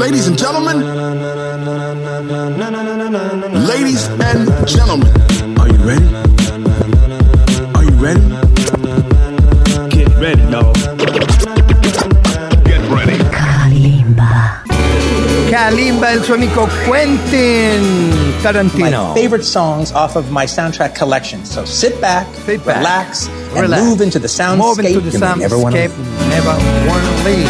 Ladies and gentlemen, ladies and gentlemen, are you ready? Are you ready? Kalimba e il suo amico Quentin Tarantino. my favorite songs off of my soundtrack collection. So sit back, Sit back, relax, and relax. move into the soundscape. Into the never soundscape, never wanna leave.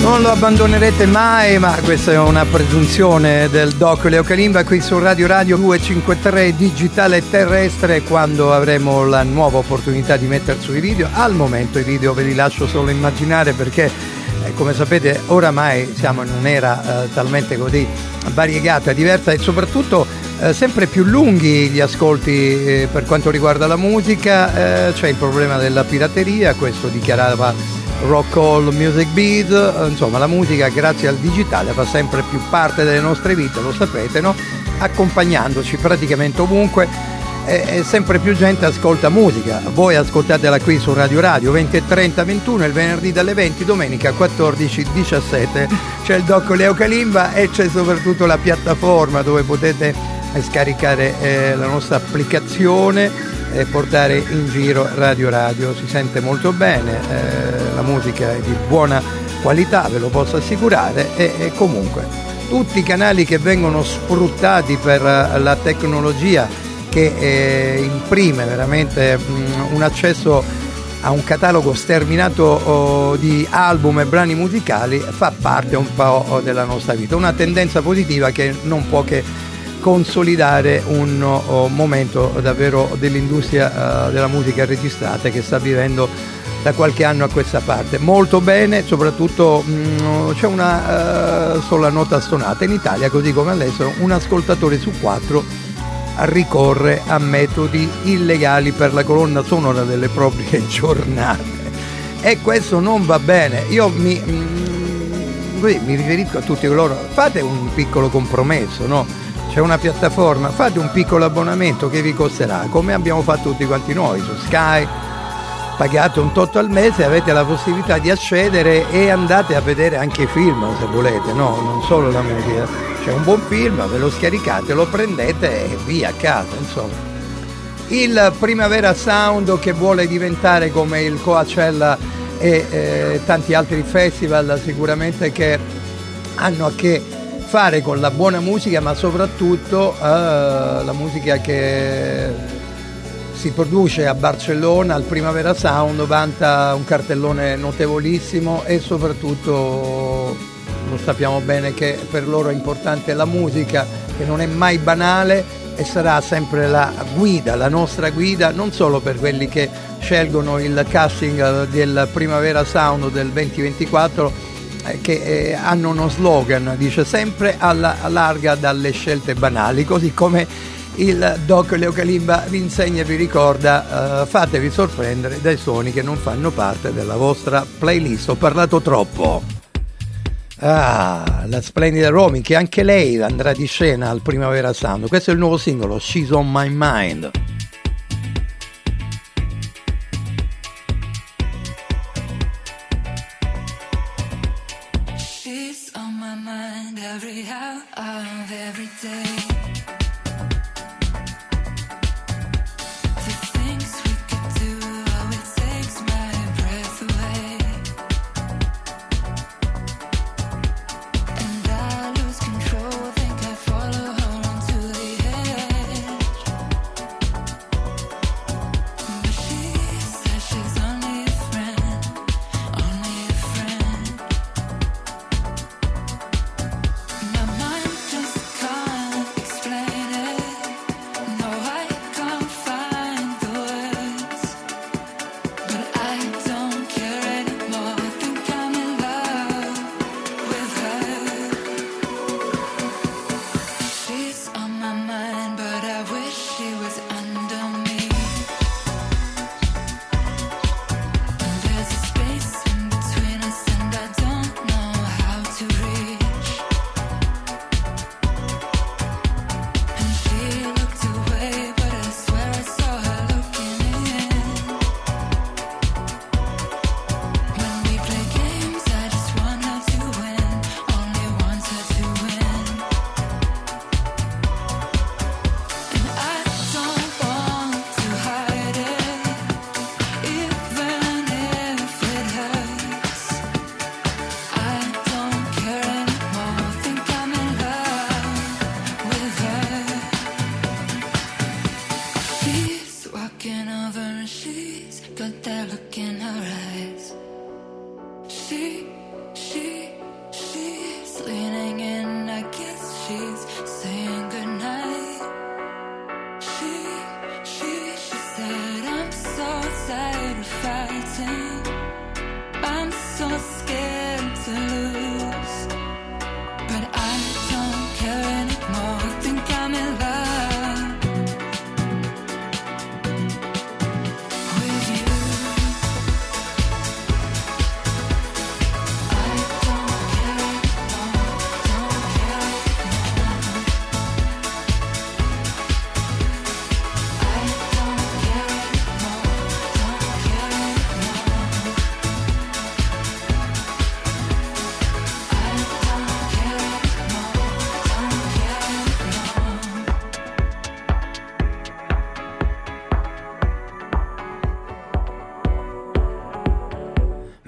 Non lo abbandonerete mai, ma questa è una presunzione del doc Leo Calimba qui su Radio Radio 253 digitale terrestre quando avremo la nuova opportunità di mettere sui video. Al momento i video ve li lascio solo immaginare perché come sapete oramai siamo in un'era eh, talmente così variegata, diversa e soprattutto eh, sempre più lunghi gli ascolti eh, per quanto riguarda la musica, eh, c'è il problema della pirateria, questo dichiarava Rock All Music Beat, eh, insomma la musica grazie al digitale fa sempre più parte delle nostre vite, lo sapete, no? accompagnandoci praticamente ovunque e, sempre più gente ascolta musica. Voi ascoltatela qui su Radio Radio 20 e 30 21 il venerdì dalle 20, domenica 14 17. C'è il doc Leo Calimba e c'è soprattutto la piattaforma dove potete eh, scaricare eh, la nostra applicazione e portare in giro Radio Radio. Si sente molto bene, eh, la musica è di buona qualità, ve lo posso assicurare e, e comunque tutti i canali che vengono sfruttati per eh, la tecnologia che eh, imprime veramente mm, un accesso a un catalogo sterminato oh, di album e brani musicali fa parte un po' oh, della nostra vita, una tendenza positiva che non può che consolidare un oh, momento davvero dell'industria eh, della musica registrata che sta vivendo da qualche anno a questa parte. Molto bene, soprattutto mm, c'è una eh, sola nota stonata. In Italia, così come all'estero, un ascoltatore su quattro ricorre a metodi illegali per la colonna sonora delle proprie giornate. E questo non va bene. Io mi, mm, mi riferisco a tutti coloro, fate un piccolo compromesso, no? C'è una piattaforma, fate un piccolo abbonamento che vi costerà, come abbiamo fatto tutti quanti noi su Sky, pagate un tot al mese avete la possibilità di accedere e andate a vedere anche i film se volete, no, non solo la musica. C'è un buon film, ve lo scaricate, lo prendete e via a casa, insomma. Il Primavera Sound che vuole diventare come il Coachella e eh, tanti altri festival sicuramente che hanno a che fare con la buona musica ma soprattutto eh, la musica che si produce a Barcellona al Primavera Sound, vanta un cartellone notevolissimo e soprattutto lo sappiamo bene che per loro è importante la musica che non è mai banale e sarà sempre la guida, la nostra guida, non solo per quelli che scelgono il casting del Primavera Sound del 2024 eh, che eh, hanno uno slogan, dice sempre alla larga dalle scelte banali, così come il doc Leo Calimba vi insegna e vi ricorda eh, fatevi sorprendere dai suoni che non fanno parte della vostra playlist. Ho parlato troppo ah la splendida Romy che anche lei andrà di scena al Primavera Sound. Questo è il nuovo singolo She's on My Mind I'm so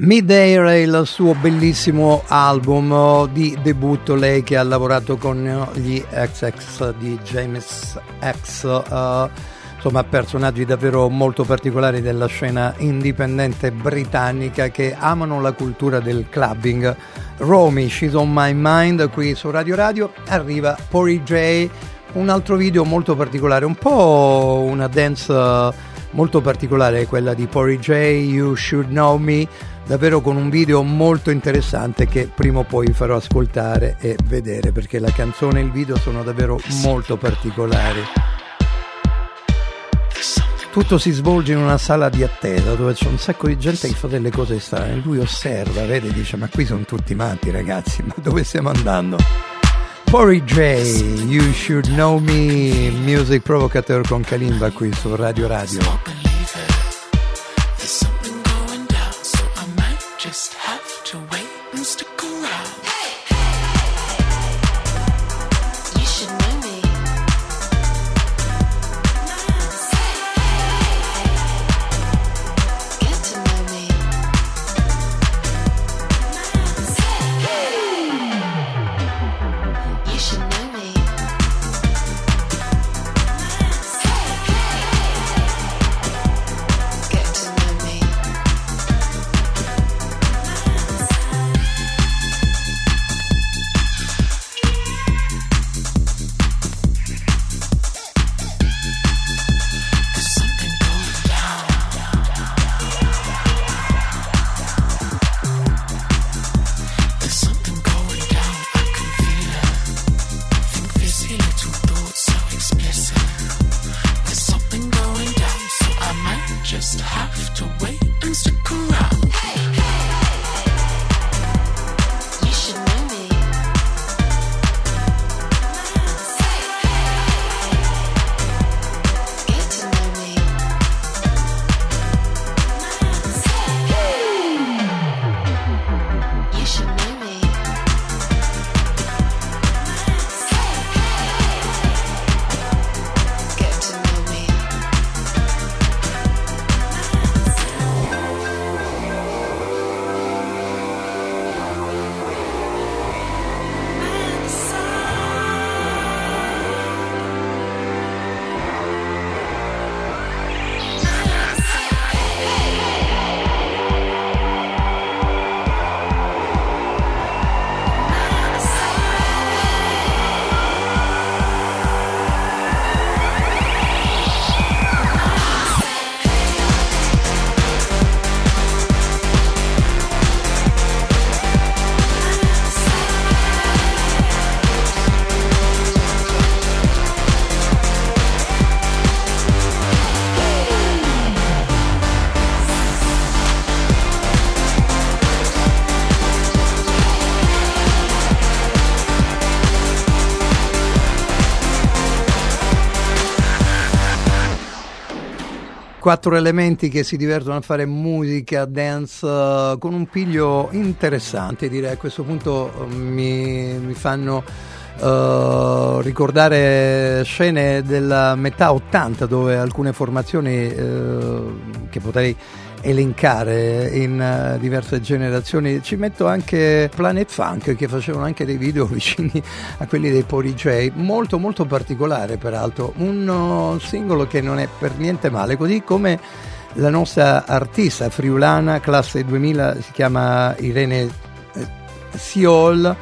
Midair è il suo bellissimo album di debutto, lei che ha lavorato con gli XX di James X, eh, insomma personaggi davvero molto particolari della scena indipendente britannica che amano la cultura del clubbing. Romy, She's on My Mind, qui su Radio Radio, arriva Pori J, un altro video molto particolare, un po' una dance eh, molto particolare, quella di Pori J, You Should Know Me, davvero con un video molto interessante che prima o poi vi farò ascoltare e vedere perché la canzone e il video sono davvero molto particolari. Tutto si svolge in una sala di attesa dove c'è un sacco di gente che fa delle cose strane. Lui osserva, vede, dice: Ma qui sono tutti matti, ragazzi, ma dove stiamo andando? Pori J, You Should Know Me, Music Provocateur con Kalimba qui su Radio Radio. Quattro elementi che si divertono a fare musica, dance eh, con un piglio interessante, direi. A questo punto eh, mi, mi fanno eh, ricordare scene della metà 80 dove alcune formazioni che potrei elencare in eh, diverse generazioni. Ci metto anche Planet Funk che facevano anche dei video vicini a quelli dei Pori molto molto particolare peraltro. Un uh, singolo che non è per niente male così come la nostra artista friulana, classe 2000, si chiama Irene eh, Siol,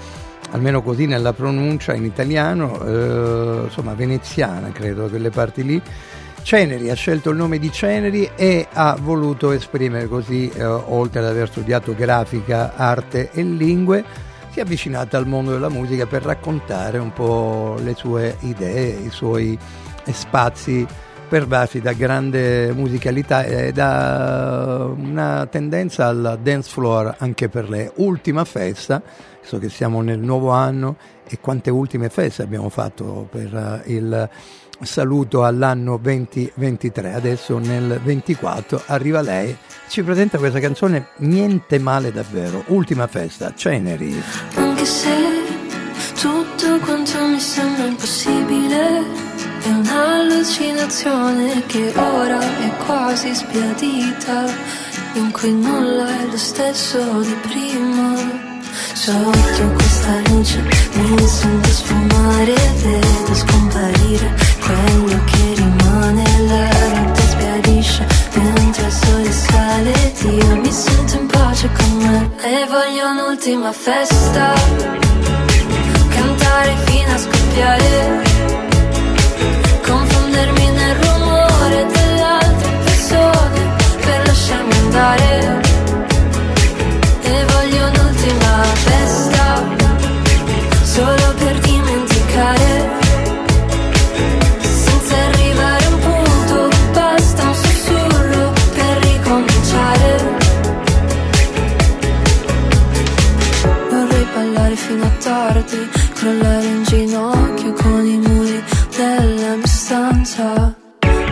almeno così nella pronuncia in italiano, eh, insomma veneziana credo, quelle parti lì. Ceneri ha scelto il nome di Ceneri e ha voluto esprimere così, eh, oltre ad aver studiato grafica, arte e lingue, si è avvicinata al mondo della musica per raccontare un po' le sue idee, i suoi spazi pervasi da grande musicalità e da una tendenza al dance floor anche per lei. Ultima festa, so che siamo nel nuovo anno e quante ultime feste abbiamo fatto per eh, il saluto all'anno 2023. Adesso nel 24 arriva lei, ci presenta questa canzone Niente male davvero, ultima festa, Ceneri. Anche se tutto quanto mi sembra impossibile è un'allucinazione che ora è quasi sbiadita, in cui nulla è lo stesso di prima. Sotto questa luce mi sento sfumare, vedo scomparire quello che rimane, la notte sbiadisce mentre il sole sale, io mi sento in pace con me e voglio un'ultima festa, cantare fino a scoppiare, confondermi nel rumore delle altre per lasciarmi andare. Dimenticare. Senza arrivare un punto, basta un sussurro per ricominciare. Vorrei ballare fino a tardi, crollare in ginocchio con i muri della mia stanza.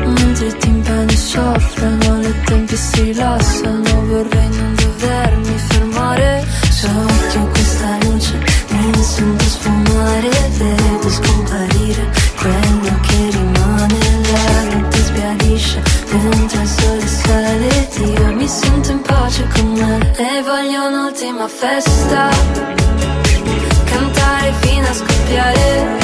Mentre i timpani soffrono, le tempie si rilassano, vorrei non dovermi fermare. Sotto questa luce mi sento sfumare, vedo scomparire quello che rimane. La notte sbiadisce mentre il sole sale, io mi sento in pace con me e voglio un'ultima festa, cantare fino a scoppiare.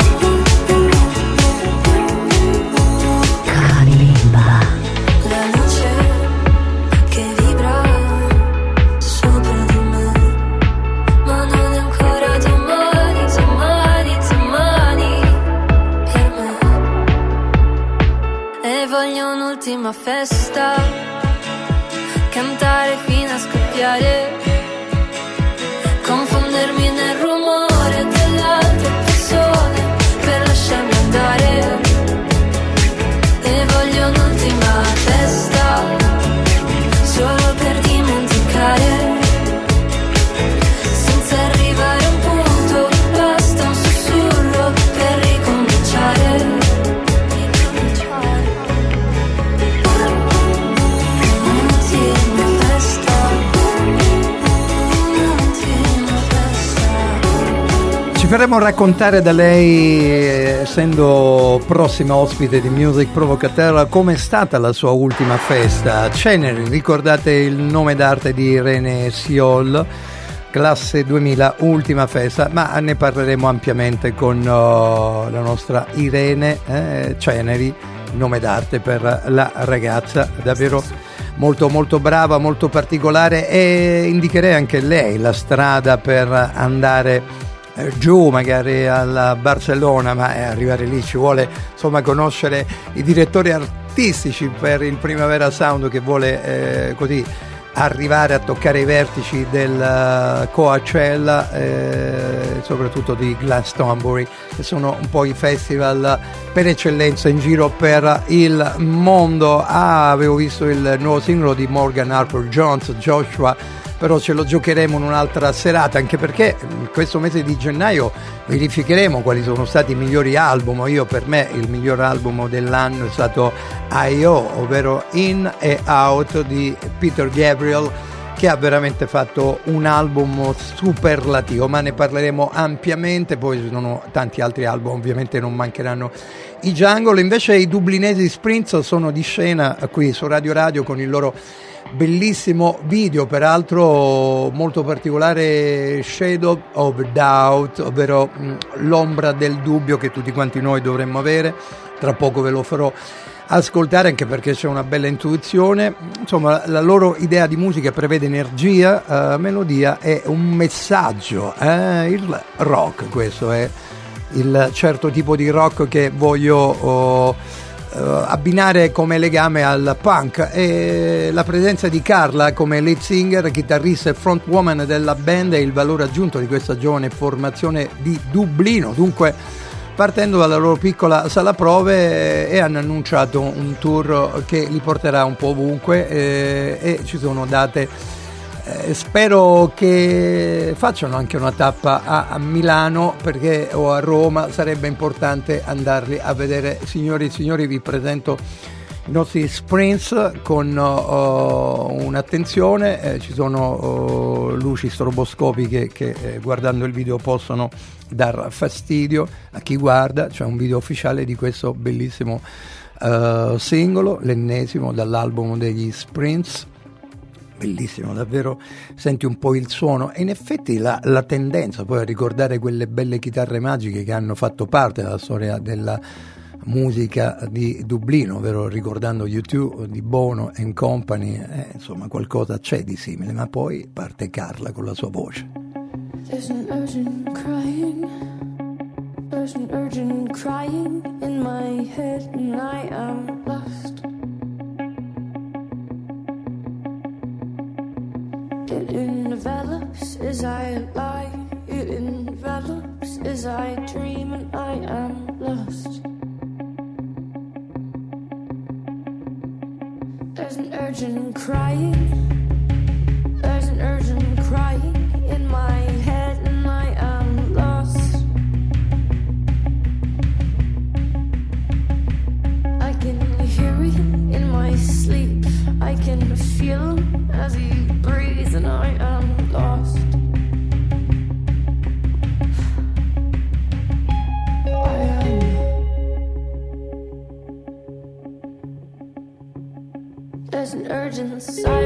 Faremo raccontare da lei, eh, essendo prossima ospite di Music Provocateur, come è stata la sua ultima festa. Ceneri, ricordate il nome d'arte di Irene Siol, classe 2000, ultima festa, ma ne parleremo ampiamente con oh, la nostra Irene eh, Ceneri, nome d'arte per la ragazza, davvero molto molto brava, molto particolare e indicherei anche lei la strada per andare eh, giù magari alla Barcellona, ma eh, arrivare lì ci vuole insomma conoscere i direttori artistici per il Primavera Sound che vuole eh, così arrivare a toccare i vertici del eh, Coachella eh, soprattutto di Glastonbury che sono un po' i festival per eccellenza in giro per il mondo. Ah, avevo visto il nuovo singolo di Morgan Harper Jones Joshua però ce lo giocheremo in un'altra serata, anche perché in questo mese di gennaio verificheremo quali sono stati i migliori album. Io per me il miglior album dell'anno è stato I.O., ovvero In e Out di Peter Gabriel che ha veramente fatto un album superlativo, ma ne parleremo ampiamente, poi ci sono tanti altri album, ovviamente non mancheranno i Jungle, invece i dublinesi Sprints sono di scena qui su Radio Radio con il loro bellissimo video, peraltro molto particolare Shadow of Doubt, ovvero mh, l'ombra del dubbio che tutti quanti noi dovremmo avere, tra poco ve lo farò ascoltare anche perché c'è una bella intuizione. Insomma, la loro idea di musica prevede energia, eh, melodia e un messaggio. Eh? Il rock, questo è il certo tipo di rock che voglio oh, abbinare come legame al punk e la presenza di Carla come lead singer, chitarrista e frontwoman della band è il valore aggiunto di questa giovane formazione di Dublino. Dunque partendo dalla loro piccola sala prove eh, e hanno annunciato un tour che li porterà un po' ovunque eh, e ci sono date eh, spero che facciano anche una tappa a, a, Milano perché, o a Roma sarebbe importante andarli a vedere. Signori e signori vi presento i nostri sprints con uh, un'attenzione. Eh, ci sono uh, luci stroboscopiche che eh, guardando il video possono dar fastidio a chi guarda. C'è un video ufficiale di questo bellissimo uh, singolo l'ennesimo dall'album degli sprints bellissimo, davvero senti un po' il suono e in effetti la, la, tendenza poi a ricordare quelle belle chitarre magiche che hanno fatto parte della storia della musica di Dublino, ovvero ricordando U2 di Bono and Company, eh, insomma qualcosa c'è di simile, ma poi parte Carla con la sua voce. There's an urgent crying, there's an urgent crying in my head and I am I dream and I am lost. There's an urgent crying. There's an urgent crying in my head, and I am lost. I can hear him in my sleep. I can feel him as he breathes, and I am There's an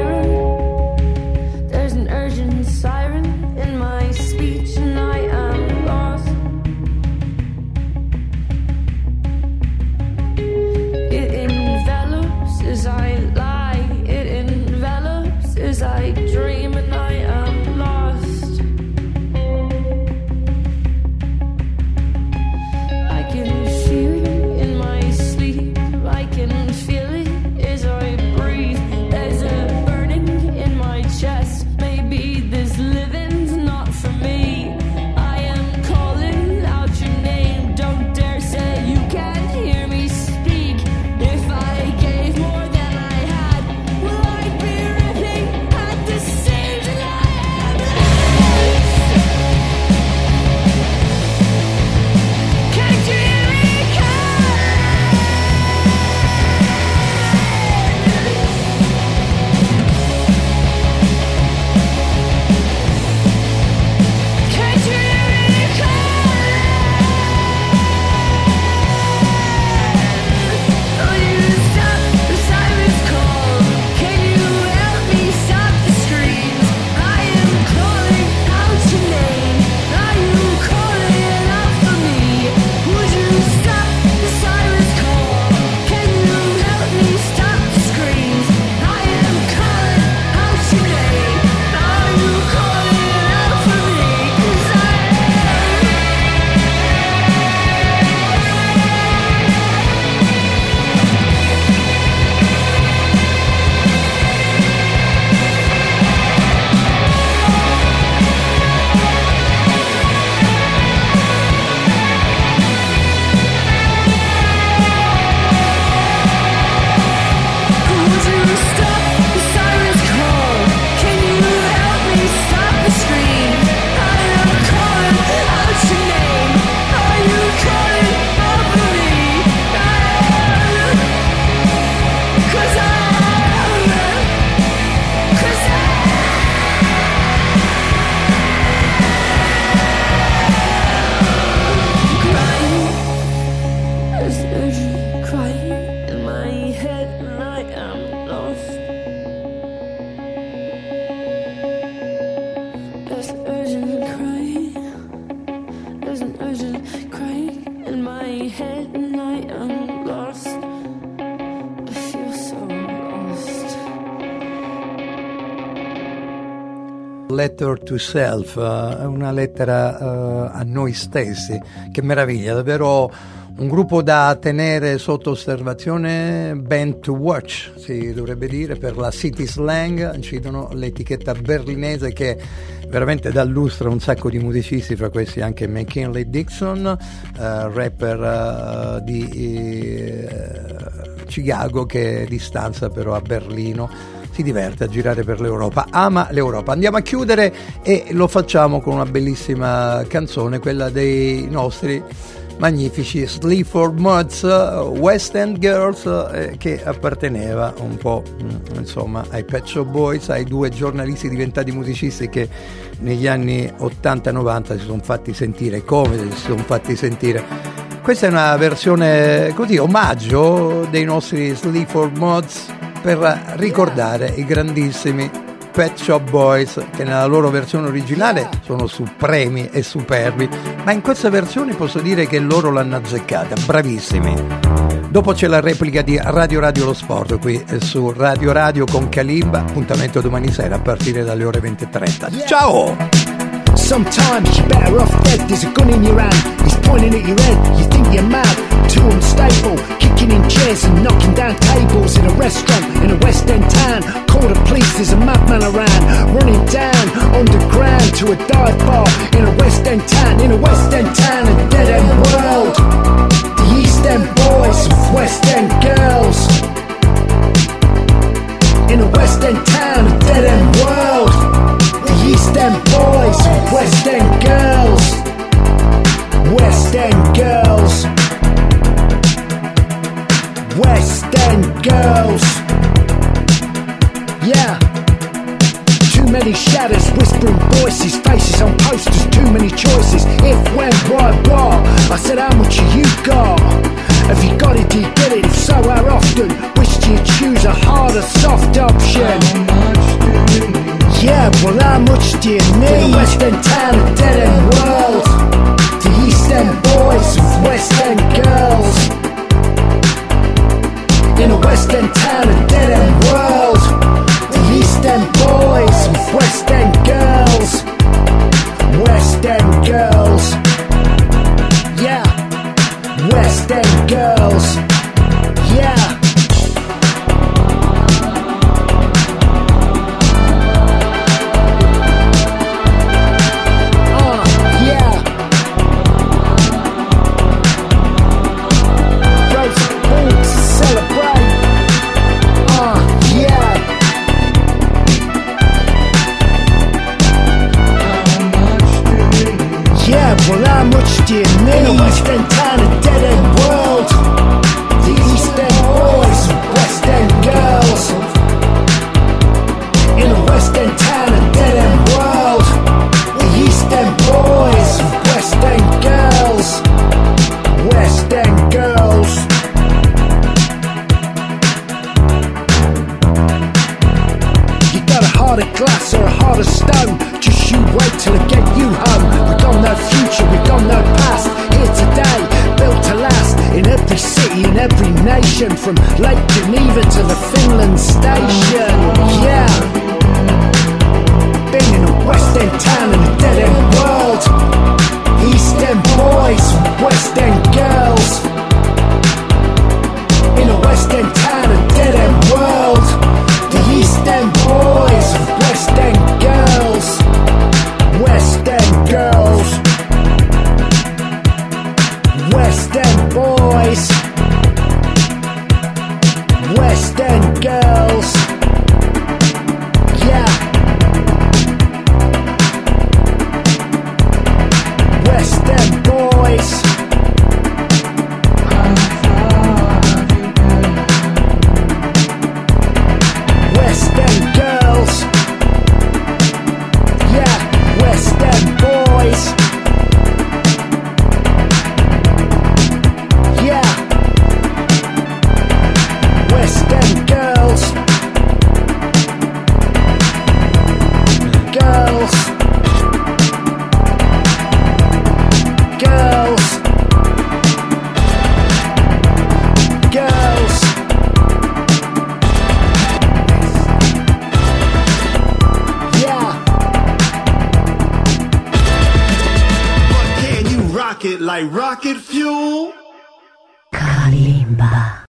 to Self, eh, una lettera eh, a noi stessi. Che meraviglia, davvero un gruppo da tenere sotto osservazione, band to watch, si dovrebbe dire, per la City Slang, citano l'etichetta berlinese che veramente dà lustro a un sacco di musicisti, fra questi anche McKinley Dixon, eh, rapper eh, di eh, Chicago che è di stanza però a Berlino si diverte a girare per l'Europa, ama l'Europa. Andiamo a chiudere e lo facciamo con una bellissima canzone, quella dei nostri magnifici Sleaford Muds, West End Girls, eh, che apparteneva un po' mm, insomma ai Pet Shop Boys, ai due giornalisti diventati musicisti che negli anni 80 e 90 si sono fatti sentire, come si sono fatti sentire. Questa è una versione così, omaggio dei nostri Sleaford Mods per ricordare i grandissimi Pet Shop Boys che nella loro versione originale sono supremi e superbi, ma in questa versione posso dire che loro l'hanno azzeccata, bravissimi. Dopo c'è la replica di Radio Radio Lo Sport qui su Radio Radio con Kalimba, appuntamento domani sera a partire dalle ore 20.30. Ciao! Sometimes you're better off dead. There's a gun in your hand, he's pointing at your head. You think you're mad, too unstable. Kicking in chairs and knocking down tables in a restaurant in a West End town. Call the police, there's a madman around. Running down underground to a dive bar in a West End town. In a West End town, a dead end world. The East End boys, West End girls. In a West End town, a dead end world. East End boys, West End girls. West End girls. West End girls. Yeah. Too many shadows, whispering voices, faces on posters, too many choices. If, when, why, what? I said, how much you got? Have you got it, do you get it? If so, how often? Which do you choose, a hard or soft option? Yeah, well, how much do? The West End town, a dead end world. The East End boys with West End girls. In a West End town, a dead end world. Nation. From Lake Geneva to the Finland station. Yeah. Been in a West End town in a dead end world. East End boys, West End girls.